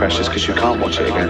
precious because you can't watch it again.